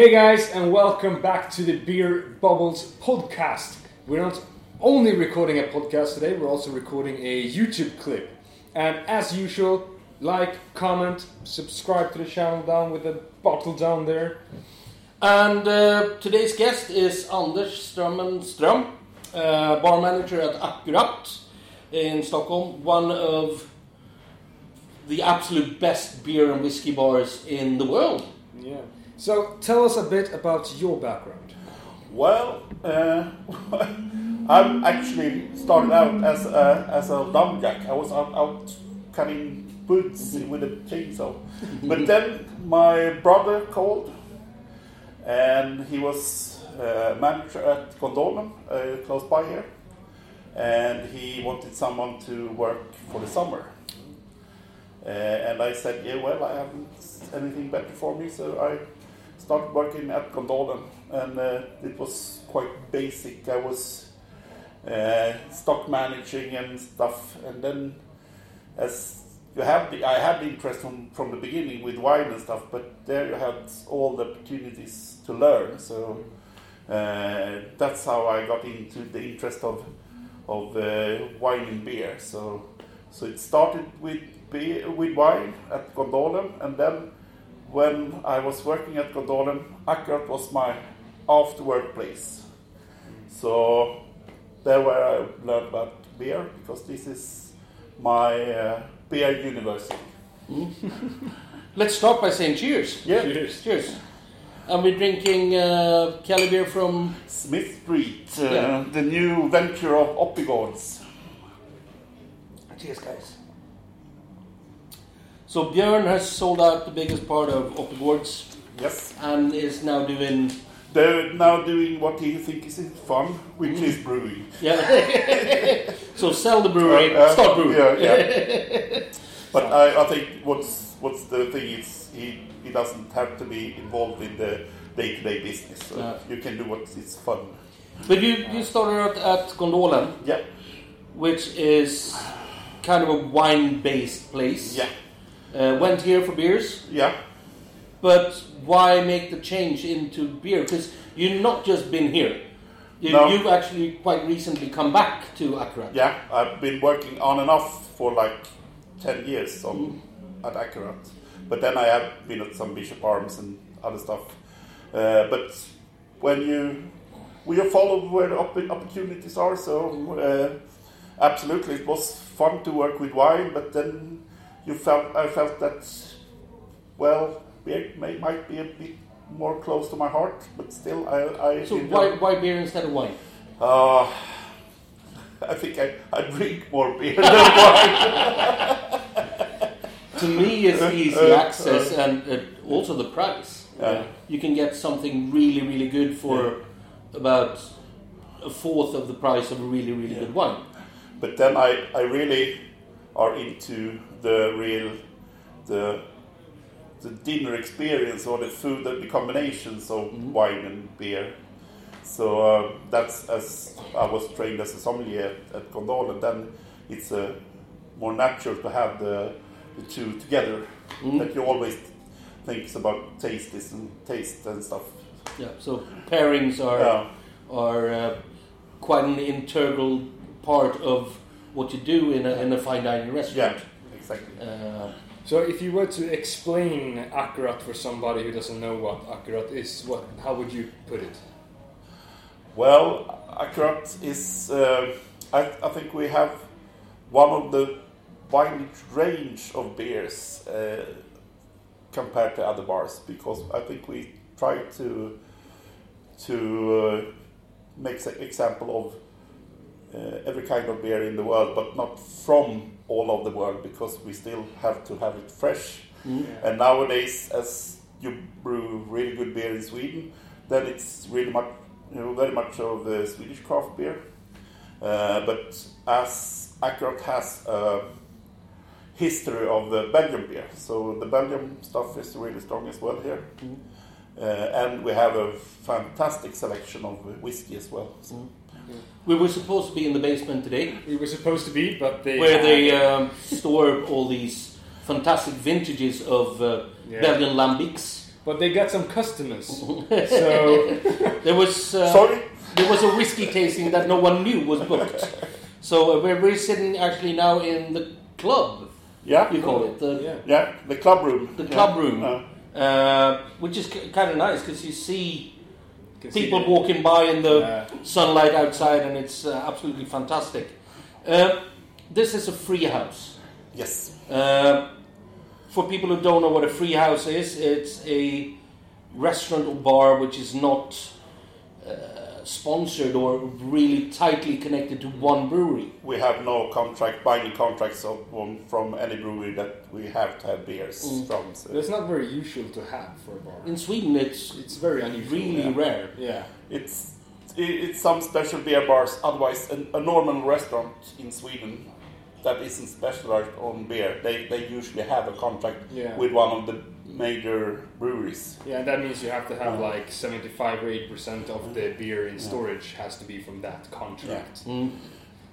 Hey guys, and welcome back to the Beer Bubbles podcast. We're not only recording a podcast today, we're also recording a YouTube clip. And as usual, like, comment, subscribe to the channel down with the bottle down there. And uh, today's guest is Anders Strömmen Ström, uh, bar manager at Akkurat in Stockholm, one of the absolute best beer and whiskey bars in the world. Yeah. So tell us a bit about your background. Well, uh, I actually started out as a, as a lumberjack. I was out, out cutting woods with a chainsaw. but then my brother called, and he was uh, manager at Gondolen, uh, close by here, and he wanted someone to work for the summer. Uh, and I said, yeah, well, I haven't anything better for me, so I started working at Gondolen, and uh, it was quite basic. I was uh, stock managing and stuff, and then as you have the, I had the interest from, from the beginning with wine and stuff, but there you had all the opportunities to learn. So uh, that's how I got into the interest of of uh, wine and beer. So so it started with beer, with wine at Gondolen, and then when I was working at Gondolen, Akkurat was my after work place. So there where I learned about beer because this is my uh, beer university. Let's start by saying cheers. Yeah. Cheers. Cheers. And we're drinking uh, Cali beer from Smith Street, uh, Yeah. the new venture of Oppigårds. Cheers, guys. So Björn has sold out the biggest part of Oppigårds Yes, and is now doing they're now doing what he thinks is fun, which Mm. is brewing. yeah. so sell the brewery, Uh, uh, start brewing. Yeah, yeah. but I, I think what's what's the thing is he, he doesn't have to be involved in the day to day business. So No. you can do what is fun. But you, you started out at Gondolen, Yeah, which is kind of a wine based place. yeah, Uh, went here for beers, yeah. but why make the change into beer? Because you've not just been here. You, No. You've actually quite recently come back to Akkurat. Yeah, I've been working on and off for like 10 years on, at Akkurat. But then I have been at some Bishop Arms and other stuff. Uh, but when you, we have followed where the opp- opportunities are, so uh, absolutely it was fun to work with wine, but then you felt, I felt that, well, beer may, might be a bit more close to my heart, but still I, I So why, why beer instead of wine? uh, I think I, I drink more beer than wine. To me, it's easy Uh, access and uh, also the price. Yeah. You can get something really, really good for about a fourth of the price of a really, really Yeah. good wine. But then I, I really are into the real the the dinner experience or the food the combinations of Mhm. wine and beer. So uh, that's as I was trained as a sommelier at, at Gondolen. Then it's uh, more natural to have the, the two together. Mm. That you always thinks about tastes and taste and stuff. Yeah. So pairings are Yeah. are uh, quite an integral part of what you do in a, in a fine dining restaurant. Yeah, restaurant. exactly. Uh, So if you were to explain Akkurat for somebody who doesn't know what Akkurat is, what how would you put it? Well, Akkurat is, uh, I, I think we have one of the widest range of beers uh, compared to other bars because I think we try to to uh, make an example of every kind of beer in the world, but not from all of the world because we still have to have it fresh. mm. And nowadays, as you brew really good beer in Sweden, then it's really much, you know, very much of the Swedish craft beer. Uh, but as Akkurat has a history of the Belgian beer, so the Belgian stuff is really strong as well here. Mm. Uh, and we have a fantastic selection of whiskey as well. So. Mm. We were supposed to be in the basement today, We were supposed to be, but they where they um, store all these fantastic vintages of uh, Yeah. Belgian lambics. but they got some customers. so There was uh, Sorry? there was a whiskey tasting that no one knew was booked. So uh, we're, we're sitting actually now in the club, Yeah? you call it, the, yeah, Yeah, the club room. the Yeah. club room, Uh, uh, which is kind of nice because you see people walking by in the Yeah. sunlight outside, and it's uh, absolutely fantastic. Uh, this is a free house. yes. Uh, for people who don't know what a free house is, it's a restaurant or bar which is not uh, sponsored or really tightly connected to one brewery. We have no contract, binding contracts of, from, from any brewery that we have to have beers Mm. from. So. That's not very usual to have for a bar. In Sweden, it's It's very unusual. really yeah. rare. Yeah. It's i- it's some special beer bars. Otherwise, a, a normal restaurant in Sweden that isn't specialized on beer, they, they usually have a contract Yeah. with one of the major breweries. Yeah, and that means you have to have Yeah. like 75 or 8% of the beer in storage has to be from that contract. Mm.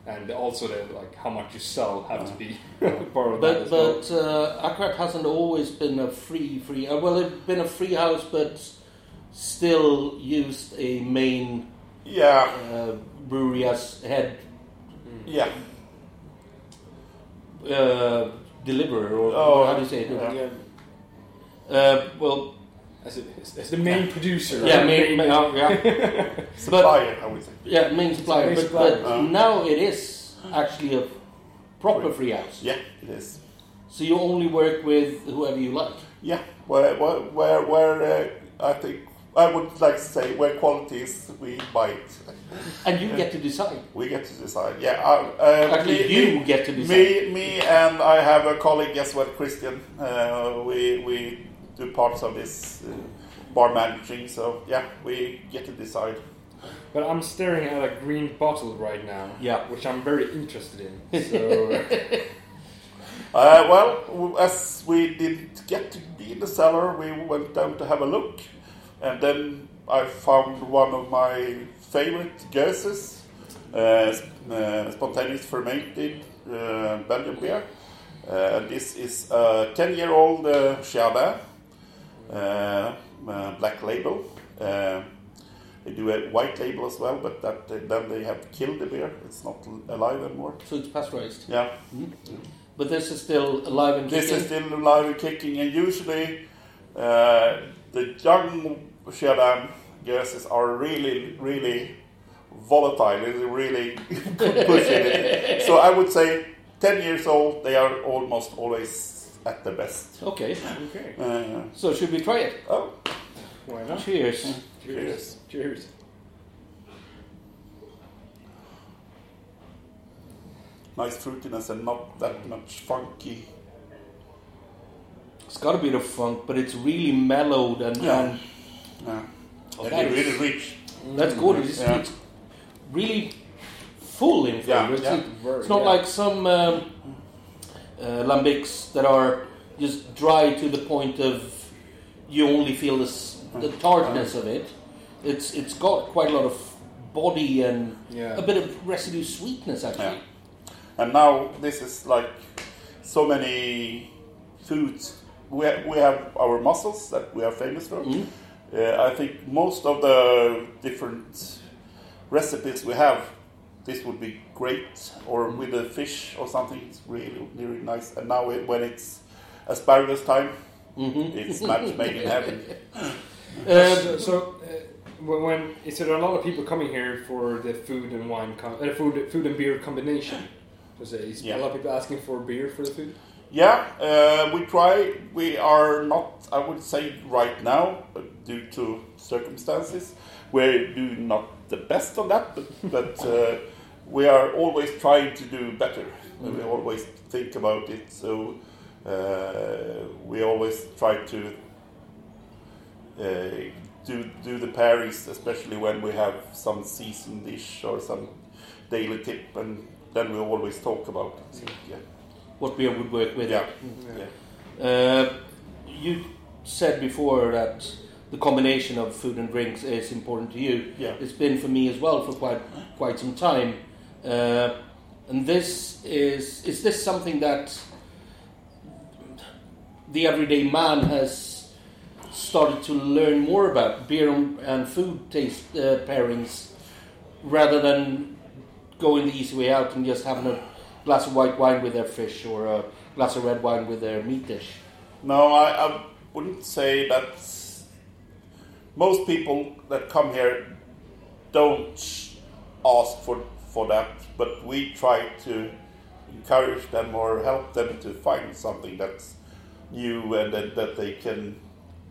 And also the like how much you sell have to be part of that But as well. but uh, Akkurat hasn't always been a free free. Uh, well, it's been a free house, but still used a main Yeah, uh, brewery as head yeah. uh, deliverer, or Oh, how do you say it? yeah. Yeah. Uh, well, As, a, as the main producer. yeah, right? main, main, uh, yeah, Supplier, I would say. yeah, main supplier. Main but supplier. but Uh. now it is actually a proper free house. Yeah, it is. So you only work with whoever you like. Yeah, where where where, where uh, I think I would like to say where quality is, we buy it. And you get to decide. We get to decide. Yeah, uh, uh, Actually, me- you me- get to decide. Me, me, and I have a colleague as well, Christian. Uh, we we do parts of this uh, bar managing. So yeah, we get to decide. But I'm staring at a green bottle right now. Yeah. Which I'm very interested in. So Uh, well, as we didn't get to be in the cellar, we went down to have a look, and then I found one of my favorite gueuzes, uh, uh, spontaneous fermented uh, Belgian beer. Uh, this is a 10-year-old uh, Girardin, uh, uh, black label. Uh, they do a white label as well, but that then they have killed the beer. It's not alive anymore. So it's pasteurized. Yeah. But this is still alive and This kicking. is still alive and kicking, and usually uh, the young Girardin gueuzes are really, really volatile. They're really pushing it. So I would say 10 years old, they are almost always at the best. Okay. Okay. Uh, So should we try it? oh, Why not? Cheers. cheers. Cheers. Nice fruitiness and not that much funky. It's got a bit of funk, but it's really mellowed and, Yeah. and Yeah. Oh, And that they're is- really rich. that's good. It's, Yeah. it's really full in flavor. Yeah, it's, yeah. It's not yeah. like some um, lambics that are just dry to the point of you only feel this, the tartness of it. It's it's got quite a lot of body and Yeah. a bit of residue sweetness actually. And now this is like so many foods. We have, we have our mussels that we are famous for. Mm. Uh, I think most of the different recipes we have, this would be great, or with a fish or something. It's really really nice. And now it, when it's asparagus time, Mhm. it's match made in heaven. Uh, so, so uh, when, when is there a lot of people coming here for the food and wine, com- uh, food, food and beer combination? Was it, is Yeah. a lot of people asking for beer for the food? Yeah, uh, we try. We are not, I would say, right now, uh, due to circumstances, we're doing not the best on that, but, but uh, we are always trying to do better. We always think about it, so uh, we always try to uh, do do the pairings, especially when we have some seasoned dish or some daily tip, and then we always talk about it. Yeah. what beer would work with Yeah. it. Yeah. Uh, you said before that the combination of food and drinks is important to you. Yeah. It's been for me as well for quite quite some time. Uh, and this is is this something that the everyday man has started to learn more about beer and- food taste uh, pairings rather than going the easy way out and just having a glass of white wine with their fish or a glass of red wine with their meat dish. No, I, I wouldn't say that. Most people that come here don't ask for for that, but we try to encourage them or help them to find something that's new and that, that they can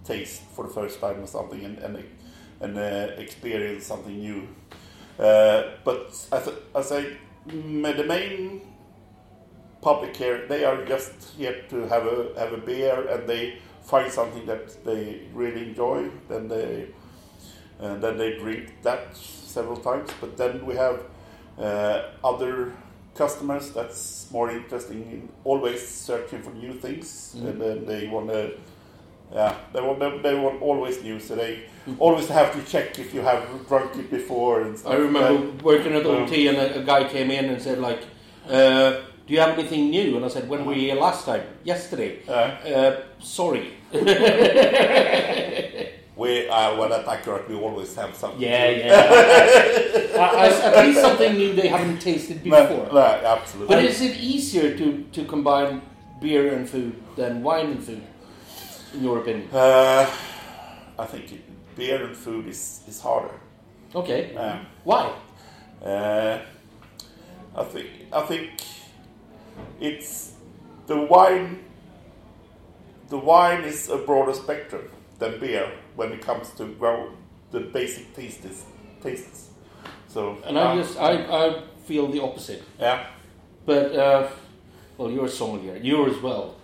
taste for the first time or something and and, and uh, experience something new. Uh, but as I- mm, the main public here, they are just here to have a have a beer and they find something that they really enjoy. Then they and then they drink that several times. But then we have uh, other customers that's more interesting in always searching for new things, and then they want to. Yeah, they want they want always new, so they always have to check if you have drunk it before and stuff. I remember working at Um, OT and a, a guy came in and said like, uh, "Do you have anything new?" And I said, "When were you here last time? Yesterday." Uh, Uh, sorry. we uh, well at Akkurat we always have something. Yeah, yeah. At- At least something new they haven't tasted before. no, absolutely. But is it easier to, to combine beer and food than wine and food, in your opinion? Uh, I think it, beer and food is, is harder. Okay. Uh, Why? uh, I think I think it's the wine. The wine is a broader spectrum than beer when it comes to grow the basic tastes. Tastes. So And I uh, just I, I feel the opposite. yeah But uh, well, you're a sommelier. You as well.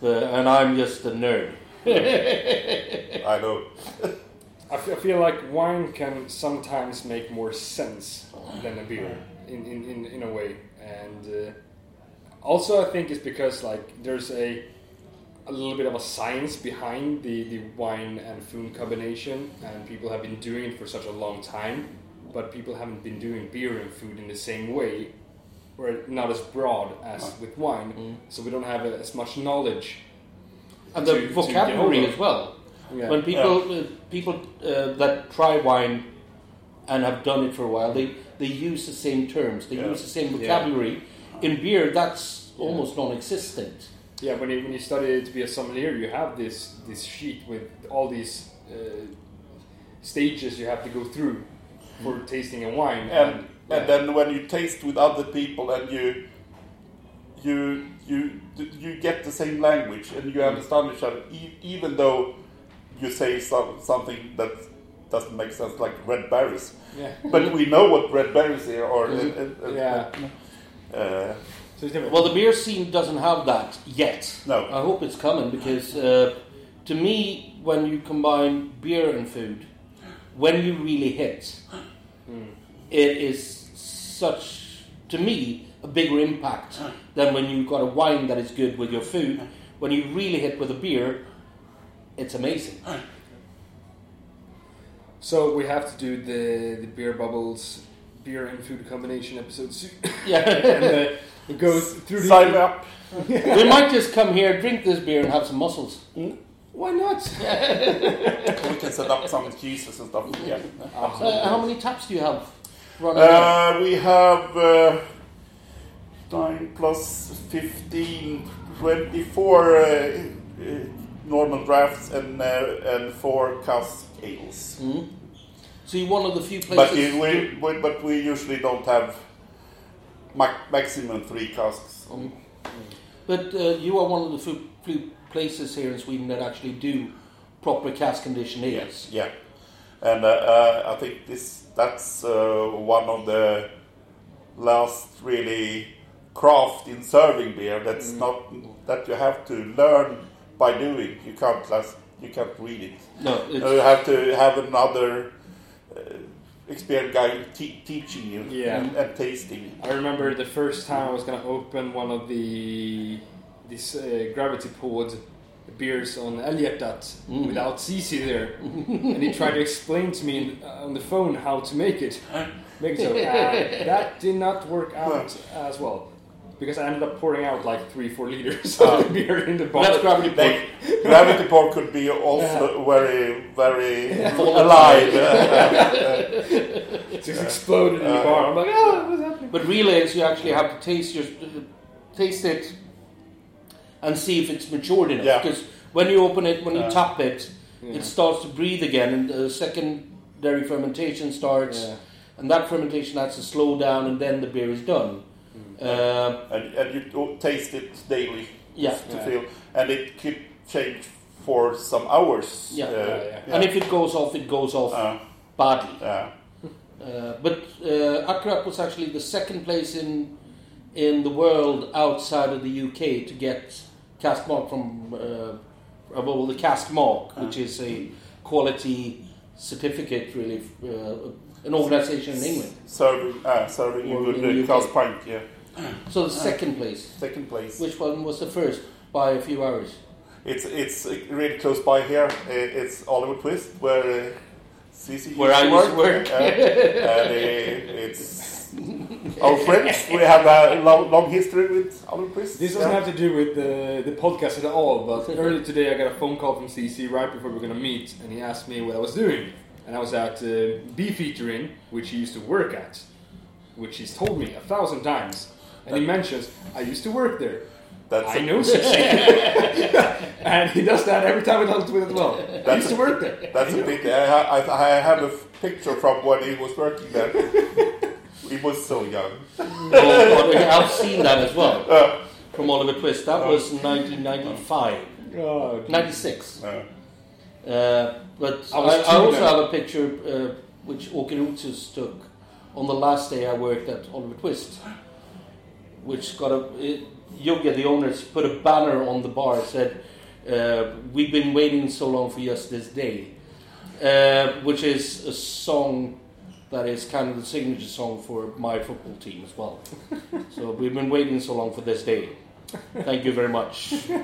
But, and I'm just a nerd. I know. I f- I feel like wine can sometimes make more sense than a beer in, in, in, in a way. And uh, also, I think it's because like there's a a little bit of a science behind the, the wine and food combination, and people have been doing it for such a long time. But people haven't been doing beer and food in the same way, or not as broad as with wine. Mm. So we don't have as much knowledge. And To- the to vocabulary get as well. Yeah. When people uh, people uh, that try wine and have done it for a while, they, they use the same terms. They Yeah. use the same Yeah. vocabulary. In beer, that's Yeah. almost non-existent. Yeah, when you, when you study to be a sommelier, you have this this sheet with all these uh, stages you have to go through for tasting a wine. and yeah. and then when you taste with other people and you you you you get the same language and you understand each other e- even though you say some, something that doesn't make sense like red berries yeah. but we know what red berries are or and- and- and- Yeah. uh, So. Well, the beer scene doesn't have that yet. No. I hope it's coming because uh, to me, when you combine beer and food, when you really hit, Mm. it is such, to me, a bigger impact than when you've got a wine that is good with your food. When you really hit with a beer, it's amazing. So we have to do the the beer bubbles, beer and food combination episode soon. Yeah. and uh, we go through the. sign me up we might just come here, drink this beer, and have some mussels. Why not? we can set up some cheeses and stuff yeah Uh, how many taps do you have uh, we have uh, 9 plus 15 24 uh, uh, normal drafts and uh, and 4 cask ales Mm. So you're one of the few But places. we, we, we, but we usually don't have ma- maximum three casks. Um, but uh, you are one of the few, few places here in Sweden that actually do proper cask condition ales. Yeah, and uh, uh, I think this that's uh, one of the last really craft in serving beer. That's Mm. not that you have to learn by doing. You can't last, you can't read it. No, You have to have another uh, experienced guy te- teaching you Yeah. and, and tasting. I remember the first time I was gonna open one of the this uh, gravity poured beers on Älghjärtat Mm. without CC there, and he tried to explain to me in, uh, on the phone how to make it. Make it so uh, that did not work out as well. Because I ended up pouring out like three, four liters of ah. beer in the bar. That's gravity port. They, gravity port could be also very, very Volatile. alive. It just exploded in the Uh, bar. I'm like, oh, what's happening? But relays, you actually have to taste your taste it and see if it's matured enough. Yeah. Because when you open it, when you uh, tap it, Yeah. it starts to breathe again, and the secondary fermentation starts, Yeah. and that fermentation has to slow down, and then the beer is done. Mm. Uh, and, and you taste it daily yeah. to Yeah. feel, and it could change for some hours. Yeah. Uh, Yeah, yeah. And if it goes off, it goes off uh, badly. yeah. Uh, but uh, Akkurat was actually the second place in in the world outside of the UK to get Cask Marque from uh, well, the Cask Marque, which is a quality certificate, really, uh, an organisation in England. Serving, uh, serving Or you good in uh, UK. cast pint, yeah. So the second place. Second place. Which one was the first by a few hours? It's it's really close by here. Uh, It's Oliver Twist, where uh, CC Where I used to work. Uh, and uh, it's our friends. We have a long, long history with Oliver Twist. This doesn't yeah. have to do with the, the podcast at all, but earlier today I got a phone call from CC right before we were going to meet, and he asked me what I was doing. And I was at uh, Beefeaterin, which he used to work at, which he's told me a thousand times. And he mentions, I used to work there. That's I know CC. and he does that every time we talk to him as well. I used to work there. That's a pity. I, I, I have a picture from when he was working there. he was so young. Oh, God, I've seen that as well Uh, from Oliver Twist. That was 1995, Oh, 96. uh, Uh, but I I, I, also have a picture uh, which Åke took on the last day I worked at Oliver Twist, which got a it, Jugge, the owners, put a banner on the bar said, uh, "We've been waiting so long for just this day," uh, which is a song that is kind of the signature song for my football team as well. so we've been waiting so long for this day. Thank you very much.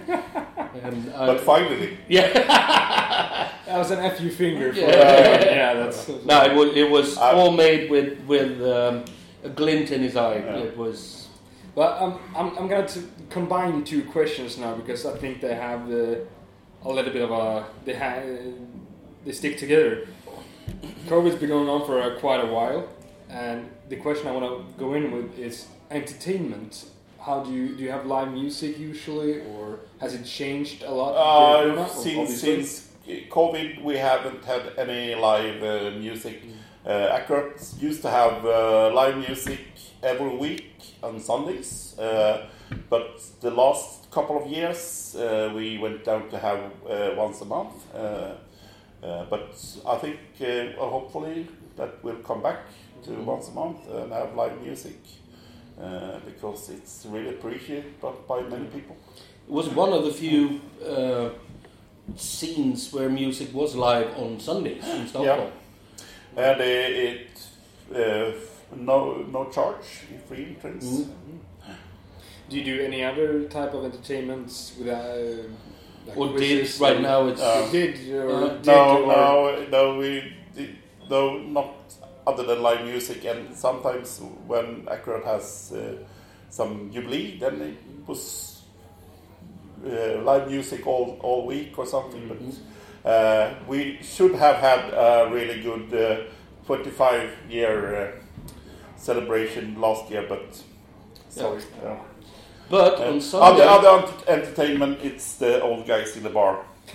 And, uh, but finally, yeah. That was an FU finger. For, Yeah. yeah, that's. No, it was, it was Uh, all made with with um, a glint in his eye. Yeah. It was But um, I'm, I'm going to combine two questions now because I think they have uh, a little bit of a they ha- they stick together. COVID's been going on for uh, quite a while, and the question I want to go in with is entertainment. How do you do? You have live music usually, or has it changed a lot? uh, since, since COVID, we haven't had any live uh, music. Uh, Akkurat used to have uh, live music every week on Sundays, uh, but the last couple of years uh, we went down to have uh, once a month. Uh, uh, but I think uh, hopefully that will come back to once a month and have live music uh, because it's really appreciated by, by many people. it was one of the few uh, scenes where music was live on Sundays in Stockholm. And uh, it uh, no no charge, free entrance. Mm. do you do any other type of entertainments without? Uh, like Or did right now it's Uh, did or Uh, did No, or, no, no. We did, no not other than live music, and sometimes when Akkurat has uh, some jubilee, then it was uh, live music all all week or something. But uh, we should have had a really good uh, 25 year uh, celebration last year, but sorry. Uh, But on Sunday, other other entertainment, it's the old guys in the bar.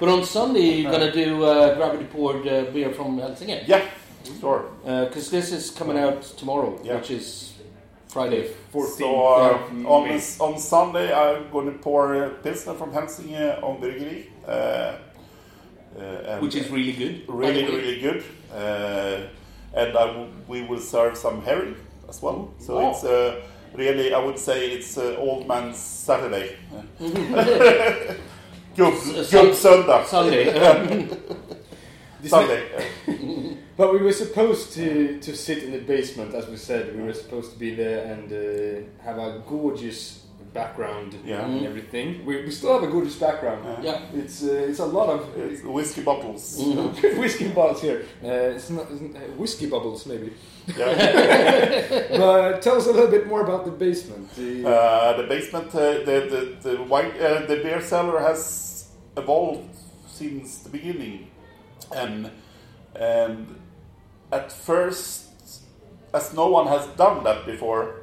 but on Sunday you're gonna do uh, gravity poured uh, beer from Helsingin Yeah, sure. because this is coming out tomorrow, Yeah. which is Friday. 14th So uh, of on this, on Sunday, I'm going to pour uh, pilsner from Helsingin on Bryggeri, uh, uh, Which is really good. really really good. Uh, and I w- we will serve some herring as well. So Wow. it's uh, really, I would say, it's uh, old man's Saturday. Gubb S- gubb söndag. Sunday. This Sunday. But we were supposed to, to sit in the basement, as we said. We were supposed to be there and uh, have a gorgeous background Yeah. and everything. We, we still have a gorgeous background. Yeah. Yeah. It's uh, it's a lot of It's whiskey bottles. Mhm. whiskey bottles here. Uh, it's not it's, uh, whiskey bubbles maybe. Yeah. but tell us a little bit more about the basement. The, Uh, the basement, uh, the the the white, uh, the beer cellar has evolved since the beginning, and and at first, as no one has done that before,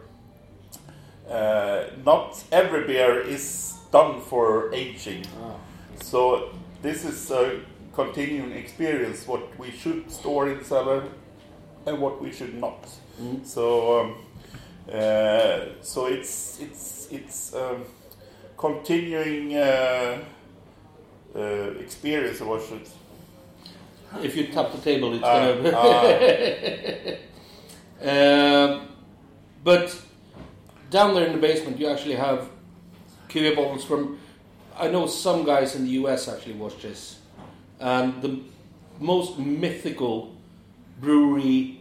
uh, not every beer is done for aging. Ah. So this is a continuing experience. What we should store in cellar, and what we should not. Mm. So um, uh, so it's it's it's um, continuing uh, uh, experience. Or what should If you tap the table, it's uh, gonna. uh, Um, but down there in the basement, you actually have QA bottles from. I know some guys in the US actually watch this, and the most mythical brewery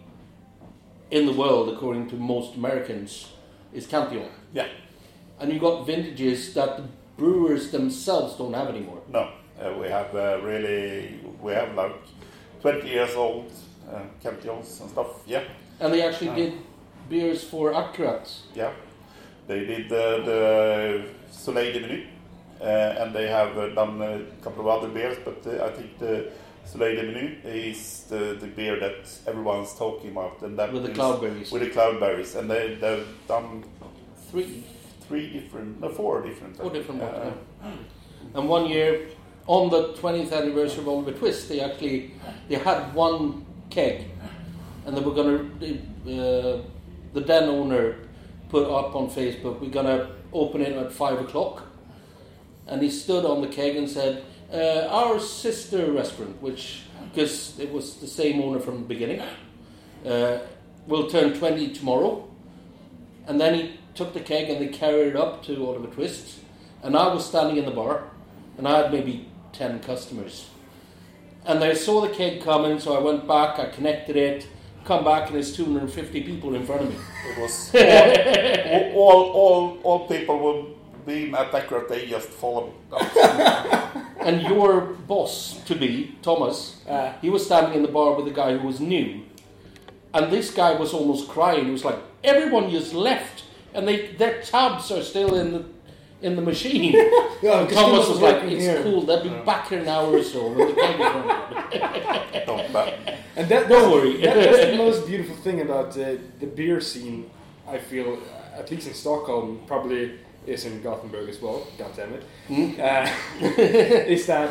in the world, according to most Americans, is Cantillon. yeah, And you got vintages that the brewers themselves don't have anymore. no, we have uh, really we have like twenty years old uh, Cantillons and stuff. Yeah, And they actually Ah. did beers for Akkurat. yeah. They did the, the Soleil de Minuit, uh, and they have uh, done a couple of other beers, but uh, I think the Soleil de Minuit is the, the beer that everyone's talking about, and that With the cloudberries. With the cloudberries, and they they've done Three. three different, no, four different, Four different uh, ones, And one year, on the 20th anniversary of Oliver Twist, they actually they had one keg, and they were gonna. Uh, the then owner put up on Facebook, "We're gonna open it at five o'clock," and he stood on the keg and said, uh, "Our sister restaurant, which because it was the same owner from the beginning, uh, will turn 20 tomorrow." And then he took the keg and they carried it up to Oliver Twist. And I was standing in the bar, and I had maybe 10 customers. And I saw the keg coming, so I went back, I connected it, come back, and there's 250 people in front of me. It was all, all, all, all people will be at Akkurat. They just follow. And your boss to be, Thomas, Uh, he was standing in the bar with a guy who was new. And this guy was almost crying. He was like, everyone just left, and they their tabs are still in the in the machine. yeah, Thomas Thomas was like, it's here. cool, they'll be back in an hour or so. when the keg is running." Don't bad. And that, Don't worry. that, that's the most beautiful thing about uh, the beer scene. I feel, uh, at least in Stockholm, probably is in Gothenburg as well. God damn it! Hmm? Uh, is that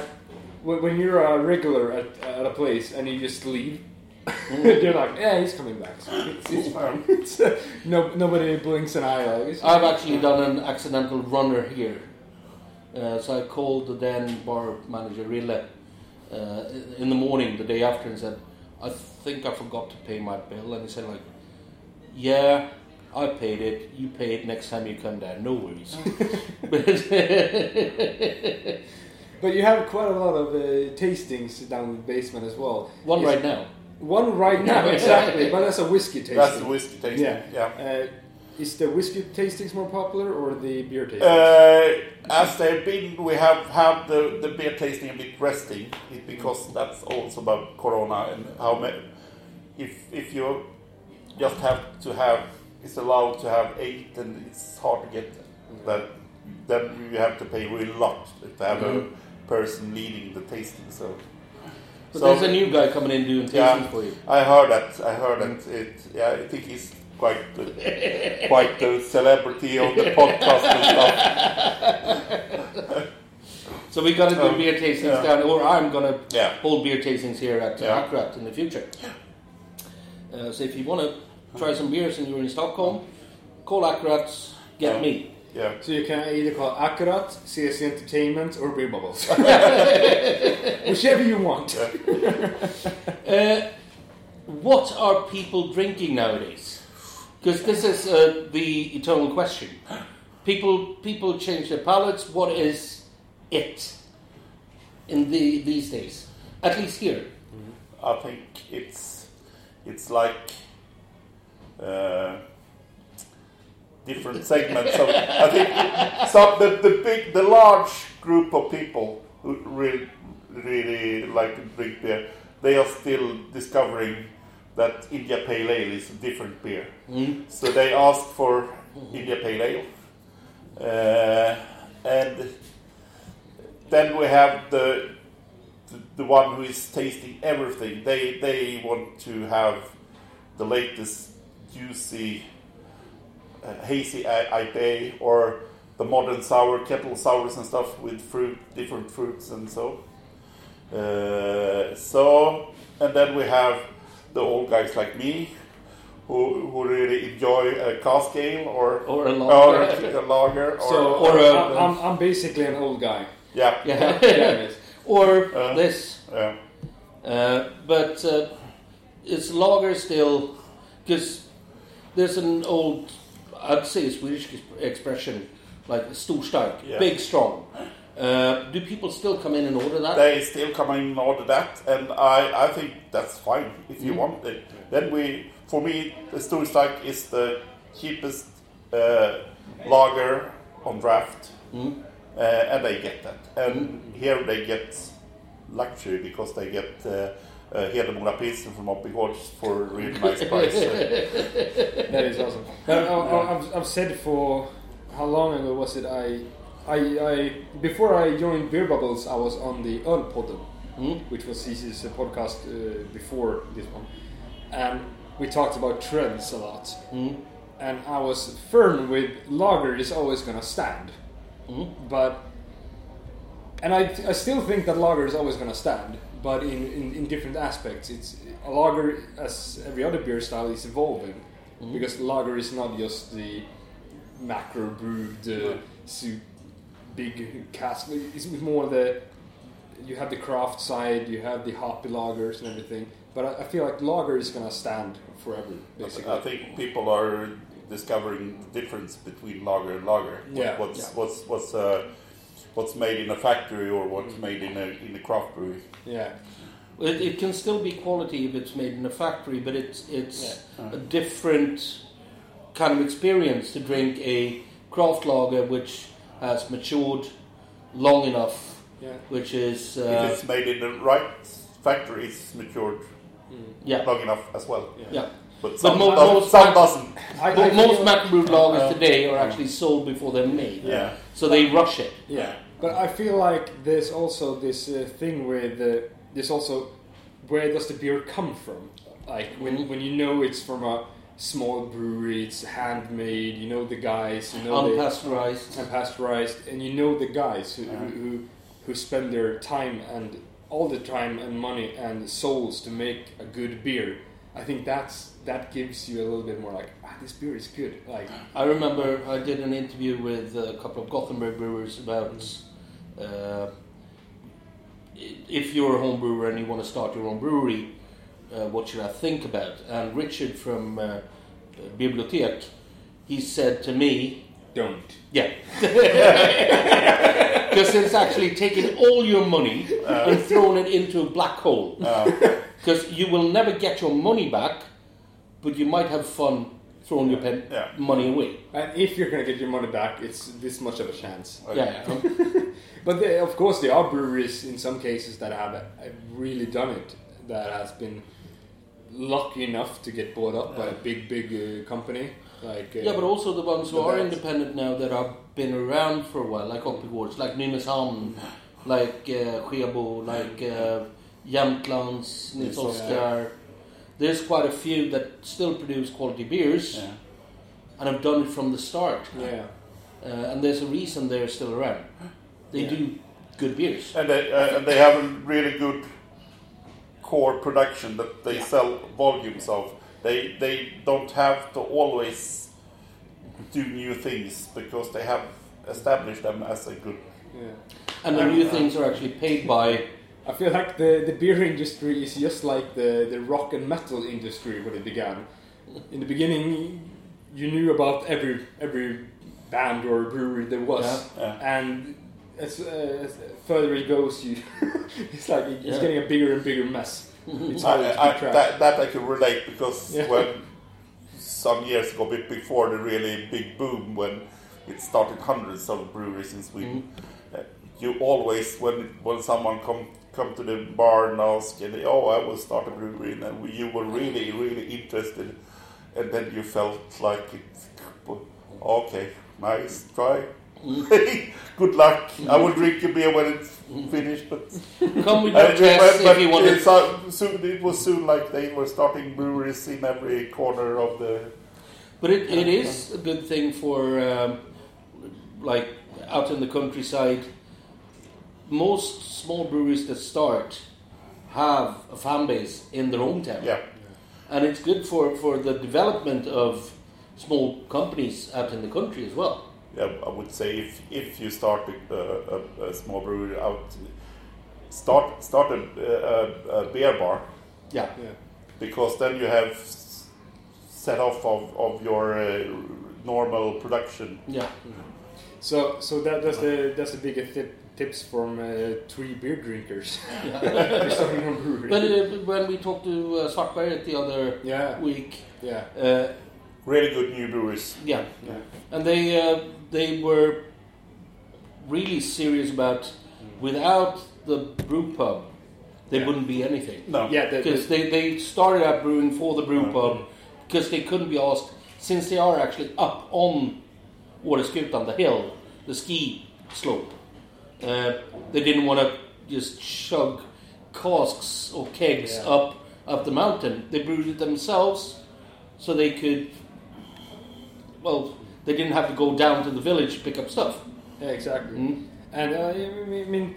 when, when you're a regular at, at a place and you just leave, you're like, yeah, he's coming back. So it's, it's fine. It's, uh, no, nobody blinks an eye. Like, I've actually done an accidental runner here. Uh, so I called the then bar manager, Rille, uh, in the morning, the day after, and said, I think I forgot to pay my bill. And he said, like, yeah, I paid it. You pay it next time you come down. No worries. but, But you have quite a lot of uh, tastings down in the basement as well. one Is- right now. One right now, exactly. but that's a whiskey tasting. That's the whiskey tasting. Yeah. yeah. Uh, is the whiskey tastings more popular or the beer tastings? Uh, as they've been, we have had the, the beer tasting a bit resting because that's also about Corona and how many. If if you just have to have, it's allowed to have eight, and it's hard to get that. Then you have to pay really lot to have a person leading the tasting. So. But so- there's a new guy coming in doing tastings Yeah. for you. I heard that. I heard that. It. Yeah, I think he's quite the, quite the celebrity of the podcast and stuff. So we got to do Um, beer tastings yeah. down, or I'm going to Yeah. hold beer tastings here at uh, Yeah. Akkurat in the future. Uh, so if you want to try some beers and you're in Stockholm, call Akkurat, get Yeah. me. Yeah. so you can either call Akkurat, CSC Entertainment, or Beer Bubbles. Whichever you want. Uh, what are people drinking nowadays? Because this is uh, the eternal question. People people change their palates. What is it in the these days? At least here. I think it's it's like uh, different segments. So I think some the, the big, the large group of people who really really like to drink beer, they are still discovering that India Pale Ale is a different beer. Mm. So they asked for India Pale Ale, uh, and then we have the, the the one who is tasting everything. They they want to have the latest juicy hazy IPA or the modern sour kettle sours and stuff with fruit, different fruits and so. Uh, so and then we have the old guys like me who, who really enjoy a cask ale or Or a or lager. a lager or, So or uh, a- I'm, I'm basically an old guy. yeah Yeah. Yeah, or Uh. this. yeah Uh, but uh, it's lager still, because there's an old, I'd say a Swedish expression, like storstark, Yeah. big, strong. Uh, do people still come in and order that? they still come in and order that and I, I think that's fine if you Mm. want it then we for me the Storstark is the cheapest uh, lager on draft Mm. uh, and they get that and here they get luxury because they get uh, uh, Hedemora Pilsen from Oppigårds for a really nice price That is awesome. I, I, I've, I've said for how long ago was it? I, I, I before I joined Beer Bubbles, I was on the Ölpodden, Mm. which was Cece's uh, podcast uh, before this one, and we talked about trends a lot. Mm. And I was firm with lager is always gonna stand, Mm. but and I, I still think that lager is always gonna stand, but in, in, in different aspects. It's a lager, as every other beer style, is evolving Mm. because lager is not just the macro brewed uh, su- big cask. It's more the you have the craft side, you have the hoppy lagers and everything. But I, I feel like lager is gonna stand forever, basically. I think people are discovering the difference between lager and lager. What- Yeah. What's Yeah. what's what's uh, what's made in a factory or what's made in a in a craft brewery. yeah, It, it can still be quality if it's made in a factory, but it's it's Yeah. a different kind of experience to drink a craft lager which has matured long enough, yeah. which is if uh, it's made in the right factory, it's matured yeah, long enough as well. yeah. But some, mo- does- most some fact- doesn't. I, I most feel- macro lagers Uh, today are actually sold before they're made. Yeah. So they rush it. Yeah, but I feel like there's also this uh, thing with uh, there's also where does the beer come from? Like when when you know it's from a small brewery, it's handmade. You know the guys, you know they Unpasteurized. and pasteurized, and you know the guys who, Yeah. who, who who spend their time and all the time and money and souls to make a good beer. I think that's that gives you a little bit more like ah, this beer is good. Like I remember I did an interview with a couple of Gothenburg brewers about uh, if you're a home brewer and you want to start your own brewery, uh, what should I think about? And Richard from uh, Beerbliotek, he said to me, don't. yeah. Because it's actually taking all your money and throwing it into a black hole. Uh, Because you will never get your money back, but you might have fun throwing your pen- Yeah. money away. And if you're gonna get your money back, it's this much of a chance. Yeah. But there, of course, there are breweries in some cases that have, have really done it. That has been lucky enough to get bought up by a big, big uh, company. Like uh, Yeah, but also the ones who The are bands. independent now that have been around for a while, like Oppigårds, like Nynäshamn, like uh, Skebo, like uh, Jämtlands, Nils Yes, Oskar. There's quite a few that still produce quality beers yeah. and have done it from the start. yeah, Uh, and there's a reason they're still around. They Yeah. do good beers. And they uh, and they have a really good core production that they Yeah. sell volumes of. They they don't have to always do new things because they have established them as a good. yeah. And the new uh, things are actually paid by. I feel like the, the beer industry is just like the, the rock and metal industry when it began. In the beginning, you knew about every every band or brewery there was, Yeah. Yeah. and as, uh, as further it goes, you it's like it's Yeah. getting a bigger and bigger mess. It's I, hard to I, that, that I can relate because Yeah. when some years ago, bit before the really big boom when it started hundreds of breweries in Sweden. Uh, you always, when when someone come come to the bar and ask, and they, oh, I will start a brewery, and we- you were really really interested, and then you felt like it. Okay, nice try. Good luck. I will drink a beer when it's finished, but Come with uh, your chest but- if you want uh, soon, it was soon like they were starting breweries in every corner of the. But it, it is a good thing for, um, like, out in the countryside. Most small breweries that start have a fan base in their hometown. Yeah, And it's good for, for the development of small companies out in the country as well. yeah. I would say if if you start a, a, a small brewery out, start start a, a, a beer bar Yeah. Yeah. because then you have set off of of your uh, normal production. Yeah. So so that that's the that's the biggest tip, tips from uh, three beer drinkers. They're starting a brewery. But uh, when we talked to uh, Svartberg the other yeah, week, yeah, uh, Really good new breweries. yeah, yeah. and they uh, they were really serious about without the brew pub, there Yeah. wouldn't be anything. No. Yeah, Because they, they started out brewing for the brew pub because they couldn't be asked, since they are actually up on Åreskutan, the hill, the ski slope, uh, they didn't want to just chug casks or kegs Yeah. up up the mountain. They brewed it themselves so they could, well, they didn't have to go down to the village to pick up stuff. yeah, exactly. Mm. And uh, I mean- I mean,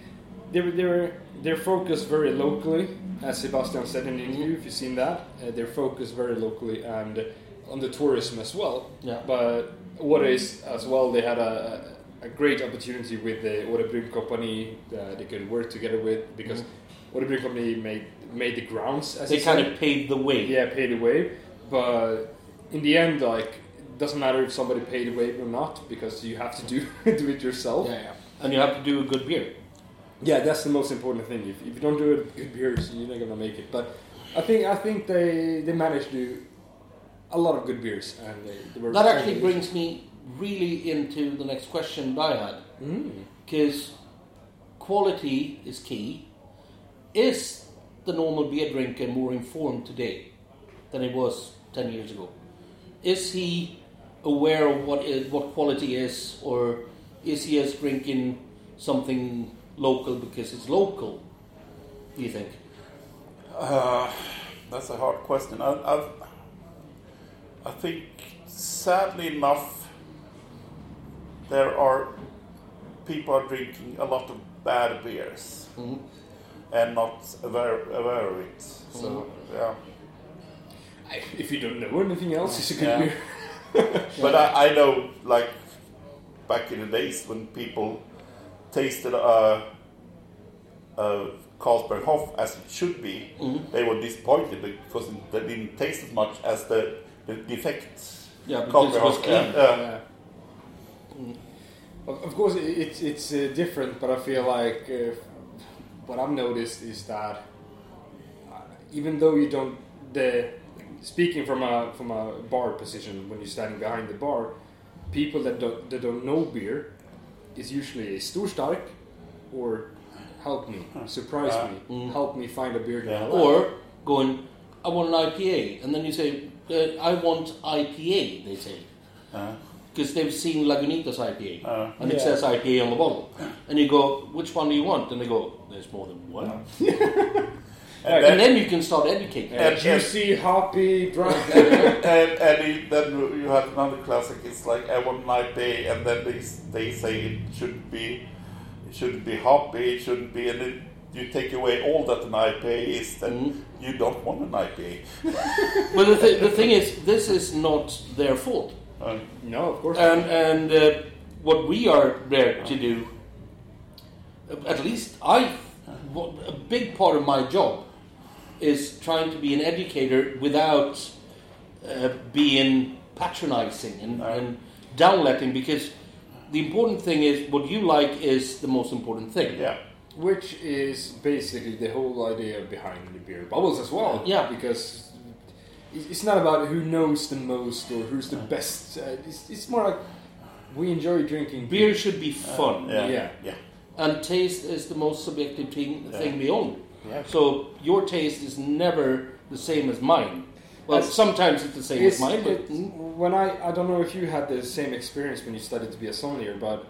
they were they were they're focused very locally, as Sebastian said in the interview. If you've seen that, uh, they're focused very locally and on the tourism as well. Yeah. But what is as well, they had a, a great opportunity with the Årebryg company that they could work together with because Mhm. Årebryg company made made the grounds. As They kind said. of paved the way. yeah paid the way, but in the end, like it doesn't matter if somebody paid the way or not because you have to do do it yourself. Yeah, yeah. And you have to do a good beer. Yeah, that's the most important thing. If, if you don't do it good beers, you're not gonna make it. But I think I think they they managed to do a lot of good beers, and they, they were That actually brings me really into the next question that I had. Mm. Because quality is key. Is the normal beer drinker more informed today than he was 10 years ago? Is he aware of what, is, what quality is, or is he just drinking something local because it's local? Do you think? Uh, that's a hard question. I, I, I think, sadly enough, there are people are drinking a lot of bad beers Mhm. and not aware, aware of it. So Mhm. yeah, I- If you don't know anything else, it's a good Yeah. beer. but I, I know like back in the days when people tasted a, a Carlsberg Hof as it should be, Mhm. they were disappointed because they didn't taste as much as the, the defect. Yeah, because Carlsberg it was Hof, clean. yeah, yeah. Yeah. Of, of course, it's it's uh, different, but I feel like uh, what I've noticed is that uh, even though you don't, the speaking from a from a bar position when you're standing behind the bar, people that don't that don't know beer is usually a storstark or help me, surprise Uh, me, mm. help me find a beer Yeah. Or going, I want an IPA, and then you say, uh, I want IPA. They say Uh, because they've seen Lagunitas IPA, uh, and it says IPA on the bottle, and you go, which one do you want? And they go, there's more than one. and, And then, then you can start educating. And- juicy, hoppy, dry. and, and it- then you have another classic. It's like I want an IPA, and then they they say it should be it shouldn't be hoppy, it shouldn't be, and then you take away all that an IPA is, then Mhm. you don't want an IPA. Well, the, th- the thing is, this is not their fault. Uh, no, of course. And and uh, what we are there to do, uh, at least I, a big part of my job is trying to be an educator without uh, being patronizing and, Right. and downletting because the important thing is what you like is the most important thing. yeah, Which is basically the whole idea behind the beer bubbles as well. Yeah. Because it's it's not about who knows the most or who's the best. Uh, it's, it's more like we enjoy drinking Beer should be fun, Yeah. Yeah. Yeah. and taste is the most subjective thing, Yeah. thing we own. Yeah. So your taste is never the same as mine. Well, As- sometimes it's the same It's- as mine, but it's- when I I don't know if you had the same experience when you studied to be a sommelier, but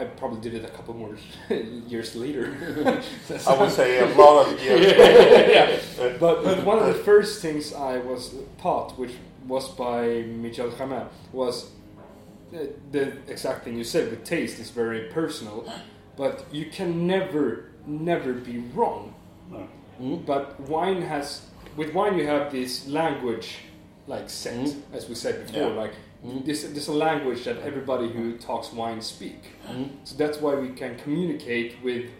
I probably did it a couple more years later. I would say a lot of years. yeah. Uh, But, but one of the first things I was taught, which was by Michel Jamin, was uh, the exact thing you said. The taste is very personal, but you can never, never be wrong. No. Mm. But wine has, with wine, you have this language, like set, Mm. as we said before. Yeah. Like Mm. this, is a language that everybody who talks wine speak. Mm. So that's why we can communicate with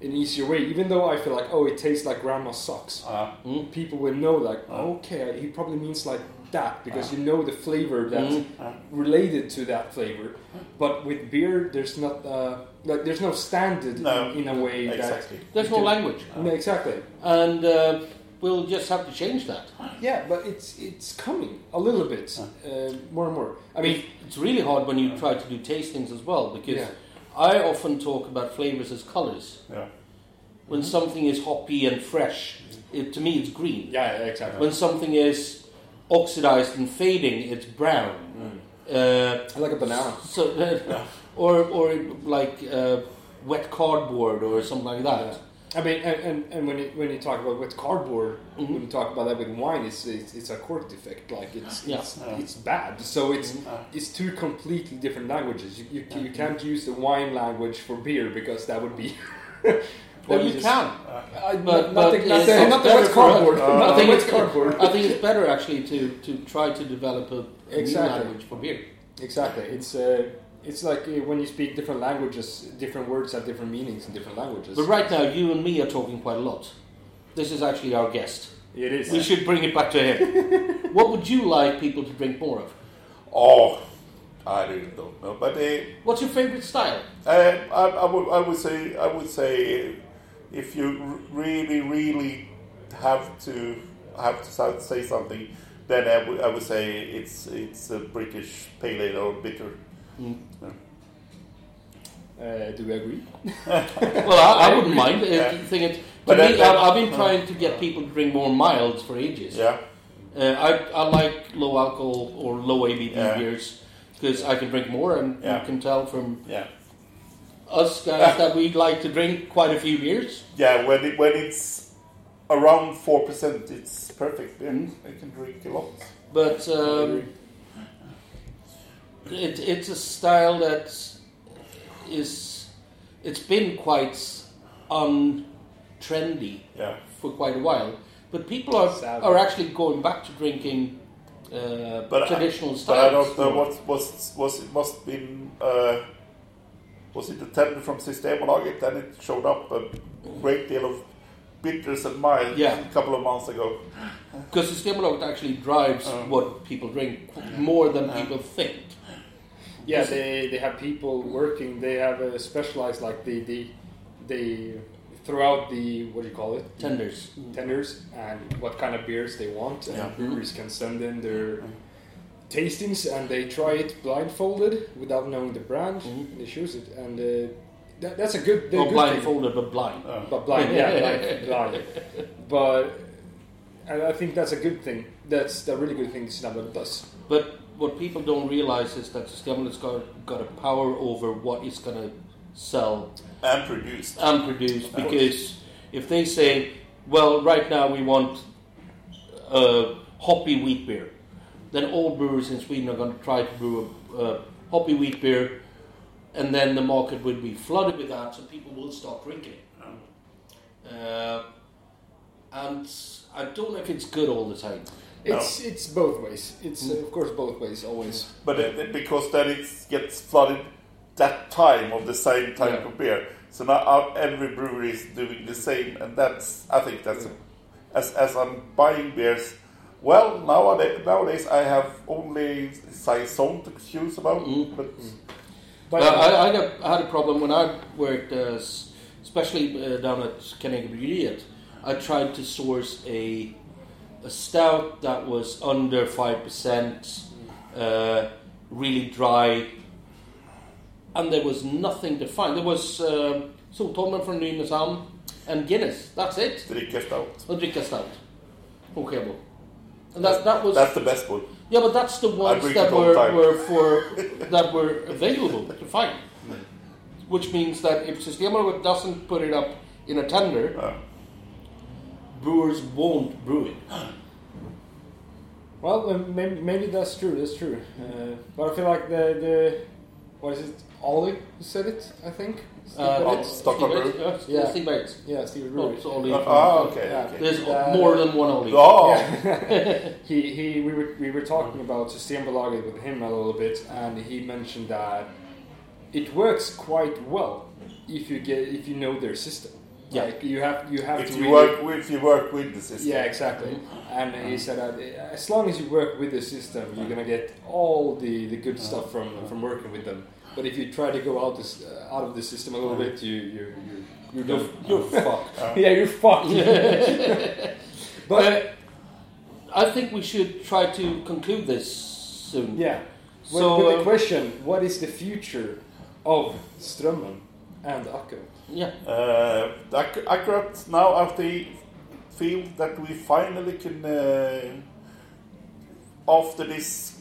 an easier way. Even though I feel like, oh, it tastes like grandma's socks. Uh, Mm. People will know, like, Uh. okay, he probably means like that because you know the flavor that's uh, related to that flavor. But with beer, there's not uh, like there's no standard No. in a way exactly. there's no you can- language. No, exactly. and uh, we'll just have to change that. Yeah, but it's it's coming a little bit uh, more and more. I mean, It's really hard when you try to do tastings as well because Yeah. I often talk about flavors as colors. Yeah. When something is hoppy and fresh, it, to me it's green. yeah, yeah, exactly. When something is oxidized and fading, it's brown. Uh, I like a banana. so, or or like uh, wet cardboard or something like that. I mean, and, and, and when you, when you talk about with cardboard, Mhm. when you talk about that with wine, it's it's, it's a cork defect. Like it's Yeah. it's, Yeah. it's bad. So it's Uh, it's two completely different languages. You, you, you can't use the wine language for beer because that would be. Well, you can. I, But- but the, not, it's the, not not the better wet for us. cardboard. Uh, not I think it's- cardboard. I think it's better actually to, to try to develop a, a new language for beer. Exactly. It's uh, it's like uh, when you speak different languages, different words have different meanings in different languages. But right now, you and me are talking quite a lot. This is actually our guest. it is. We should bring it back to him. what would you like people to drink more of? oh, I really don't know. But uh, What's your favorite style? Uh, I, I would say I would say if you r- really really have to have to say something, then I would I would say it's it's a British pale ale or bitter. Mm. Uh, do we agree? Well, I, I wouldn't mind. Yeah. Uh, thing it, to But me, then- then- I've, I've been trying to get people to drink more milds for ages. Yeah, Uh, I, I like low alcohol or low ABV Yeah. beers because I can drink more, and Yeah. you can tell from yeah, us guys that we'd like to drink quite a few beers. yeah. When it, when it's around four percent, it's perfect. Yeah, Mm. I can drink a lot. But um, it, it's a style that is it's been quite untrendy Yeah, for quite a while. But people are Sad. are actually going back to drinking uh, But I- traditional but I don't know what was was it must been. Uh, was it the tender from Systembolaget? Then it showed up a great deal of bitters and milds Yeah. a couple of months ago. Because the stimulant actually drives Uh. what people drink more than Uh. people think. Yeah, they, they have people working. They have a specialized like the the they throughout the what do you call it Tenders. tenders and what kind of beers they want, and Yeah. breweries can send in their tastings and they try it blindfolded without knowing the brand. Mhm. They choose it, and uh, that, that's a good. the Not good blindfolded, but blind. Uh, But blind, yeah, blind, blind. But and I think that's a good thing. That's a really good thing Snabba does. But what people don't realize is that the stimulant's got, got a power over what it's going to sell and produce and produce. Because if they say, well, right now we want a hoppy wheat beer, then all brewers in Sweden are going to try to brew a, hoppy wheat beer, and then the market would be flooded with that, so people will start drinking it. Uh, and I don't know if it's good all the time. It's it's both ways. It's uh, of course both ways always. But it, because then it gets flooded that time of the same type Yeah. of beer. So now uh, every brewery is doing the same, and that's I think that's as as I'm buying beers. Well, nowadays nowadays I have only saison to choose about, Mm. but But Well, I, I, had, I had a problem when I worked, uh, especially uh, down at Carnegie Bryggeriet. I tried to source a a stout that was under five percent, uh, really dry, and there was nothing to find. There was uh, Soltormen from Nynäshamn and Guinness. That's it. Dricka stout. Och dricka stout from Skebo. And that, that was That's the best one. yeah, but that's the ones that it all the were, were for that were available to find. Which means that if Systembolaget doesn't put it up in a tender, Uh, brewers won't brew it. Well, maybe, maybe that's true. That's true. Uh, but I feel like the the what is it? Ollie who said it. I think. Steve Uh, Bates? Stockholm Steve Bates, yeah, Yeah. Steve Bates. yeah, Steve Not Brewery. Ollie uh, from- ah, okay, Yeah. okay. There's Uh, more than one Ollie. Oh, he he we were we were talking about Systembolaget with him a little bit, and he mentioned that it works quite well if you get if you know their system. Yeah. Like you have you have if to you really- work with, if you work with the system. Yeah, exactly. And he said that uh, as long as you work with the system, you're gonna get all the, the good stuff from from working with them. But if you try to go out this, uh, out of the system a little bit, you you you you're, You're, done. you're fucked. yeah, you're fucked. but Uh, I think we should try to conclude this soon. yeah. So, So with the um, question, what is the future of Strömmen and Akko? Yeah. Uh, ac- Akkurat now, I thi- feel that we finally can, uh, after this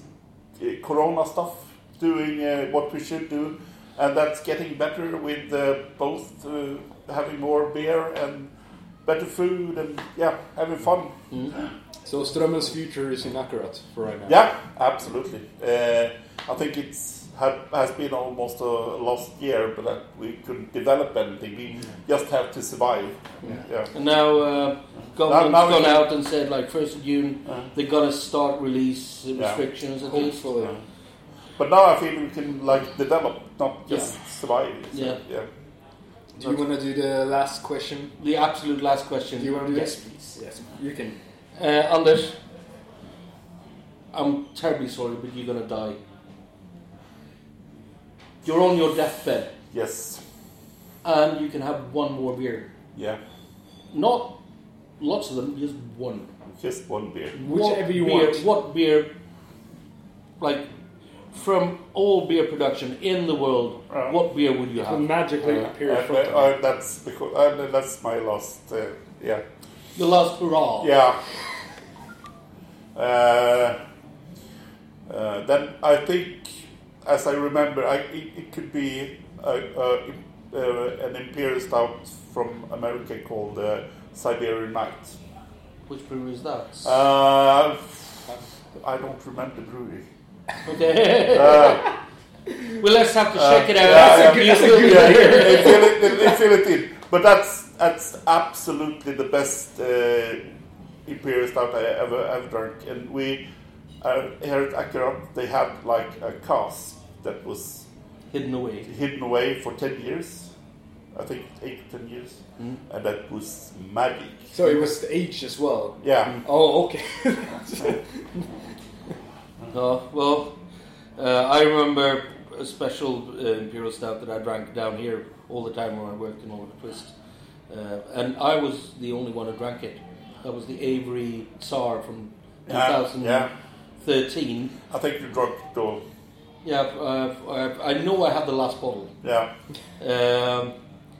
uh, Corona stuff, doing uh, what we should do, and that's getting better with uh, both uh, having more beer and better food and yeah, having fun. Mm. So Strömmen's future is in inaccurate for right now. Yeah, absolutely. Uh, I think it's had, has been almost a lost year, but that we couldn't develop anything. We just have to survive. Yeah. Yeah. And now uh, government's Now- now gone out and said like first of June Uh, they're gonna start release Yeah. restrictions at least. Hopefully. Yeah. But now I feel we can like develop, not just survive. So, Yeah. yeah. Do you want to do the last question? The absolute last question. Do you want to do yes, it? please. Yes, you can. Uh, Anders, I'm terribly sorry, but you're gonna die. You're on your deathbed, Yes. and you can have one more beer. Yeah. Not lots of them, just one. Just one beer. Whichever you beer, want. What beer, like, from all beer production in the world, Uh, what beer would you It will have? magically Uh, appear in uh, front of uh, that's because uh, that's my last. Uh, yeah. Your last hurrah. Yeah. Uh, uh, then I think, as I remember, I, it, it could be a, a, uh, an imperial stout from America called uh, Siberian Night. Which brewery is that? Uh, I don't remember the brewery. okay. Uh, well, let's have to Uh, check it out. yeah, yeah. You That's a good yeah, they fill it, they, they fill it in. But that's that's absolutely the best uh, imperial stout I ever ever drank. And we here at Akkurat, they had like a cask that was hidden away, hidden away for ten years. I think eight, ten years, mm. and that was magic. So it was aged age as well. Yeah. Mm. Oh, okay. oh well, uh, I remember a special uh, imperial stout that I drank down here all the time when I worked in Oliver Twist, uh, and I was the only one who drank it. That was the Avery Czar from 2000. Yeah. yeah. 13. I think you drunk door. Yeah, I know I had the last bottle. Yeah. Um,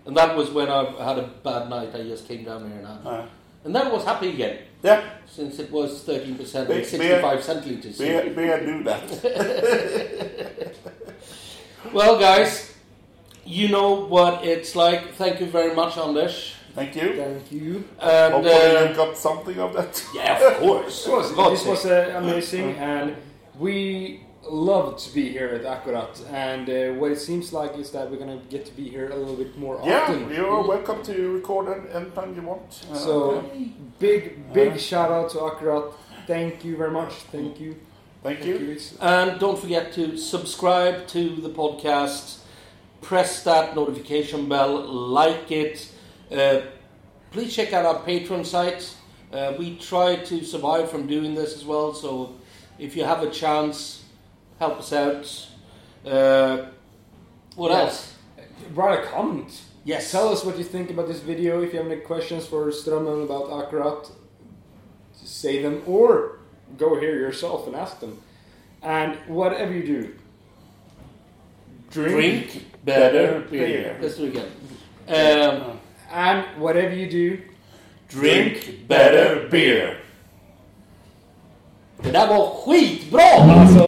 and that was when I had a bad night. I just came down here and had. Uh. And then I was happy again. Yeah. Since it was 13% and 65 centilitres. Beer knew that. well, guys, you know what it's like. Thank you very much, Anders. Thank you. Thank you. And Hopefully uh, you got something of that. yeah, of course. Of course, God's this was uh, amazing, and we love to be here at Akkurat. And uh, what it seems like is that we're gonna get to be here a little bit more Yeah, often. Yeah, you are welcome to record anytime you want. Uh, So big, big shout out to Akkurat. Thank you very much. Thank you. thank you. It's- And don't forget to subscribe to the podcast. Press that notification bell. Like it. Uh, please check out our Patreon site. Uh, we try to survive from doing this as well. So if you have a chance, help us out. Uh, what Yeah. else? Write a comment. Yes. Tell us what you think about this video. If you have any questions for Strömmen about Akkurat, say them or go here yourself and ask them. And whatever you do, drink, Drink better beer. beer. Let's do it. Um, and whatever you do, Drink better beer. det där var skitbra! alltså